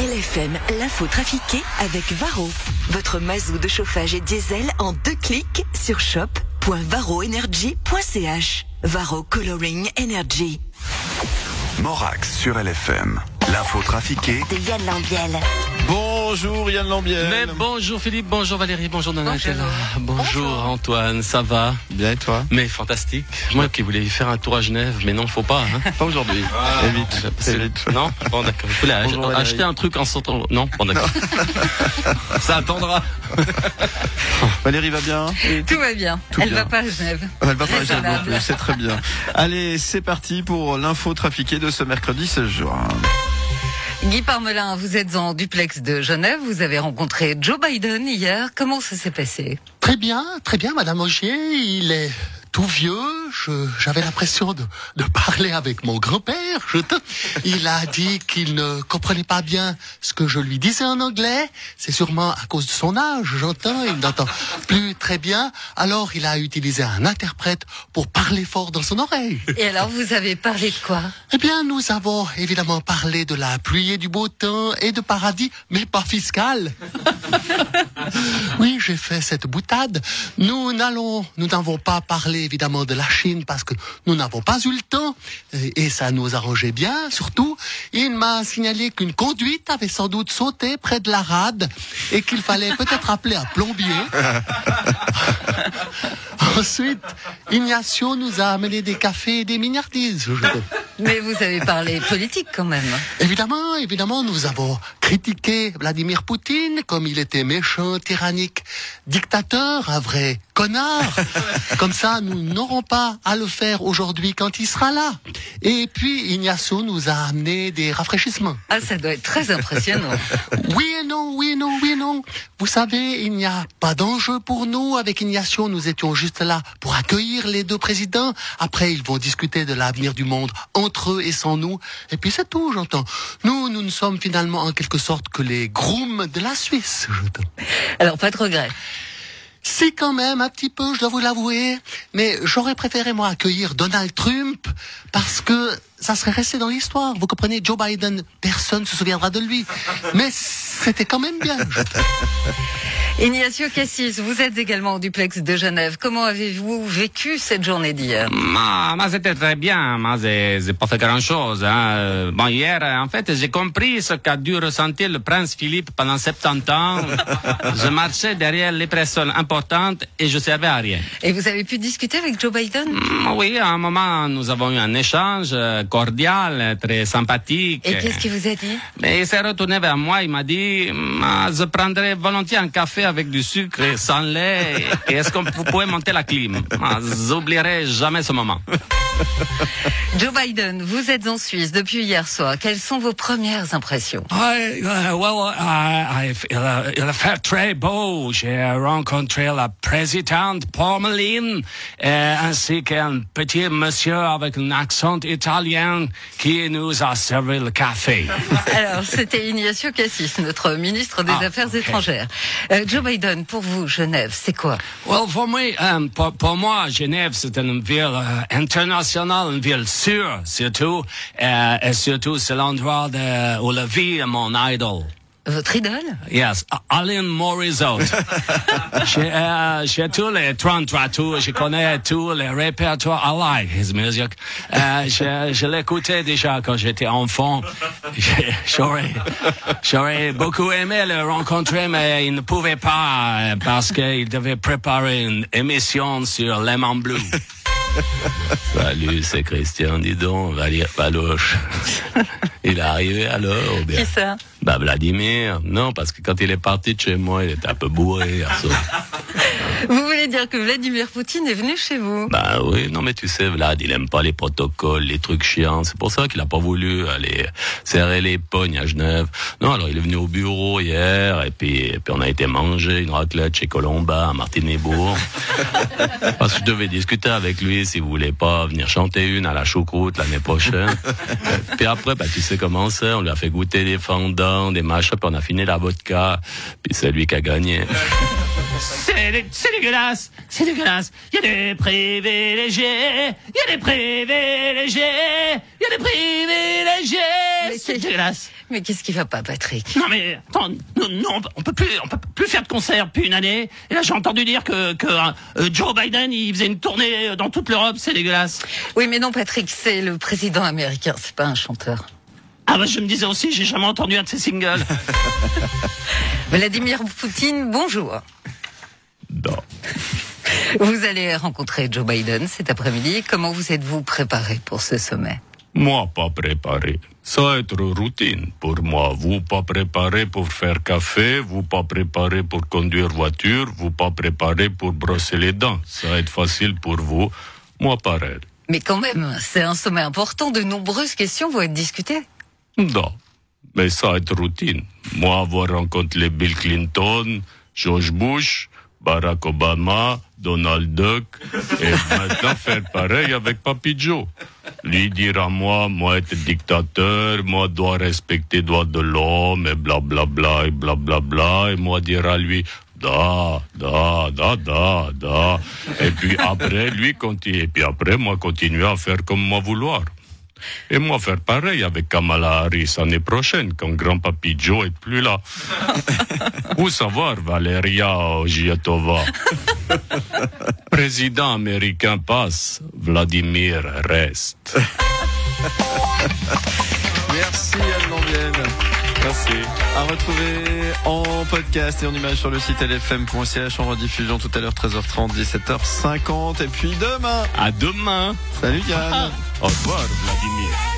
LFM, l'info trafiquée avec Varro. Votre mazou de chauffage et diesel en deux clics sur shop.varroenergy.ch. Varro Coloring Energy. Morax sur LFM. L'info trafiquée De Yann Lambiel. Bonjour Yann Lambiel. Mais bonjour Philippe, bonjour Valérie, bonjour Donatella. Bonjour. Antoine, ça va? Bien et toi? Mais fantastique. Moi qui voulais faire un tour à Genève, mais non, faut pas. Hein. Pas aujourd'hui. Évite. C'est- Évite. Non? Bon d'accord. Je voulais ach- Bonjour, Valérie. acheter un truc en sortant. Non Bon d'accord. ça attendra. Valérie va bien Tout va bien. Tout Elle bien. va pas à Genève. Elle va pas à Genève non Raisonnable. plus, c'est très bien. Allez, c'est parti pour l'info trafiquée de ce mercredi 16 juin. Guy Parmelin, vous êtes en duplex de Genève. Vous avez rencontré Joe Biden hier. Comment ça s'est passé? Très bien, très bien, Madame Augier. Il est tout vieux. J'avais l'impression de, de parler avec mon grand-père. Il a dit qu'il ne comprenait pas bien ce que je lui disais en anglais. C'est sûrement à cause de son âge, j'entends. Il n'entend plus très bien. Alors, il a utilisé un interprète pour parler fort dans son oreille. Et alors, vous avez parlé de quoi? Eh bien, nous avons évidemment parlé de la pluie et du beau temps et de paradis, mais pas fiscal. oui, j'ai fait cette boutade. Nous n'allons, nous n'avons pas parlé évidemment de la Parce que nous n'avons pas eu le temps et, ça nous arrangeait bien. Surtout, il m'a signalé qu'une conduite avait sans doute sauté près de la rade et qu'il fallait peut-être appeler un plombier. Ensuite, Ignacio nous a amené des cafés et des mignardises. Mais vous avez parlé politique quand même. Évidemment, évidemment, nous avons critiqué Vladimir Poutine comme il était méchant, tyrannique, dictateur, un vrai connard. Comme ça, nous n'aurons pas à le faire aujourd'hui quand il sera là. Et puis, Ignacio nous a amené des rafraîchissements. Ah, ça doit être très impressionnant. Oui et non, oui et non, oui et non. Vous savez, il n'y a pas d'enjeu pour nous. Avec Ignacio, nous étions juste là pour accueillir les deux présidents. Après, ils vont discuter de l'avenir du monde entre eux et sans nous. Et puis c'est tout, j'entends. Nous, nous ne sommes finalement en quelque sorte que les grooms de la Suisse, j'entends. Alors, pas de regret. Si quand même, un petit peu, je dois vous l'avouer. Mais j'aurais préféré, moi, accueillir Donald Trump parce que ça serait resté dans l'histoire. Vous comprenez, Joe Biden, personne ne se souviendra de lui. Mais c'était quand même bien. Ignacio Cassis, vous êtes également au duplex de Genève. Comment avez-vous vécu cette journée d'hier Ma, ma c'était très bien. Moi, j'ai pas fait grand chose. Hein. Euh, Bon, hier, euh, en fait, j'ai compris ce qu'a dû ressentir le prince Philippe pendant 70 ans. je marchais derrière les personnes importantes et je servais à rien. Et vous avez pu discuter avec Joe Biden? Mm, Oui, à un moment, nous avons eu un échange euh, cordial, très sympathique. Et qu'est-ce qu'il vous a dit? Mais il s'est retourné vers moi, il m'a dit, Ah, je prendrais volontiers un café avec du sucre et sans lait. Est-ce qu'on vous pouvez monter la clim? Ah, J'oublierai jamais ce moment. Joe Biden, vous êtes en Suisse depuis hier soir. Quelles sont vos premières impressions? I, uh, well, I, I, il, a, fait très beau. J'ai rencontré la présidente Pommeline euh, ainsi qu'un petit monsieur avec un accent italien qui nous a servi le café. Alors, c'était Ignacio Cassis, notre ministre des Ah, Affaires étrangères. Euh, Joe Biden, pour vous, Genève, c'est quoi? Well, pour, moi, euh, pour, pour moi, Genève, c'est une ville euh, une ville sûre, surtout. Euh, et surtout, c'est l'endroit où la vie est mon idole. Votre idole? Yes, Alan Morissette. j'ai, euh, tous les 33 tours, je connais tous les répertoires. I like his music. Euh, je, je l'écoutais déjà quand j'étais enfant. J'aurais, j'aurais beaucoup aimé le rencontrer, mais il ne pouvait pas euh, parce qu'il devait préparer une émission sur Lemon Blue. Salut, c'est Christian, dis donc, Valérie Paloche. Il est arrivé alors ou bien? Qui ça? Bah Vladimir. Non, parce que quand il est parti de chez moi, il était un peu bourré. Vous voulez dire que Vladimir Poutine est venu chez vous Bah oui, non mais tu sais, Vlad, il aime pas les protocoles, les trucs chiants. C'est pour ça qu'il a pas voulu aller serrer les pognes à Genève. Non, alors il est venu au bureau hier et puis, et puis on a été manger une raclette chez Colomba à Martinez-Bourg. Parce que je devais discuter avec lui s'il voulait pas venir chanter une à la choucroute l'année prochaine. puis après, bah tu sais comment c'est, on lui a fait goûter des fendants, des machins, puis on a fini la vodka. Puis c'est lui qui a gagné. C'est dégueulasse, c'est dégueulasse. Il y a des privilégiés, il y a des privilégiés, il y a des privilégiés. C'est c'est- dégueulasse. Mais qu'est-ce qui va pas, Patrick? Non mais attends, non, non, on peut plus, on peut plus faire de concert depuis une année. Et là j'ai entendu dire que, que euh, Joe Biden il faisait une tournée dans toute l'Europe, c'est dégueulasse. Oui, mais non, Patrick, c'est le président américain, c'est pas un chanteur. Ah bah je me disais aussi, j'ai jamais entendu un de ses singles. Vladimir Poutine, bonjour. Vous allez rencontrer Joe Biden cet après-midi. Comment vous êtes-vous préparé pour ce sommet? Moi, pas préparé. Ça va être routine pour moi. Vous pas préparé pour faire café, vous pas préparé pour conduire voiture, vous pas préparé pour brosser les dents. Ça va être facile pour vous. Moi, pareil. Mais quand même, c'est un sommet important. De nombreuses questions vont être discutées. Non. Mais ça va être routine. Moi, avoir rencontré Bill Clinton, George Bush, Barack Obama, Donald Duck, et maintenant faire pareil avec Papi Joe. Lui dire à moi, moi être dictateur, moi dois respecter droits de l'homme, et blablabla, bla bla, et blablabla, bla, et moi dire à lui, da, da, da, da, da. Et puis après, lui continue, et puis après, moi continuer à faire comme moi vouloir. Et moi faire pareil avec Kamala Harris l'année prochaine, quand grand-papy Joe est plus là. Où savoir, Valeria Ogiatova Président américain passe, Vladimir reste. Merci Anne. Merci. À retrouver en podcast et en image sur le site lfm.ch en rediffusion tout à l'heure 13h30, 17h50 et puis demain. À demain. Salut Yann. Au revoir, Vladimir.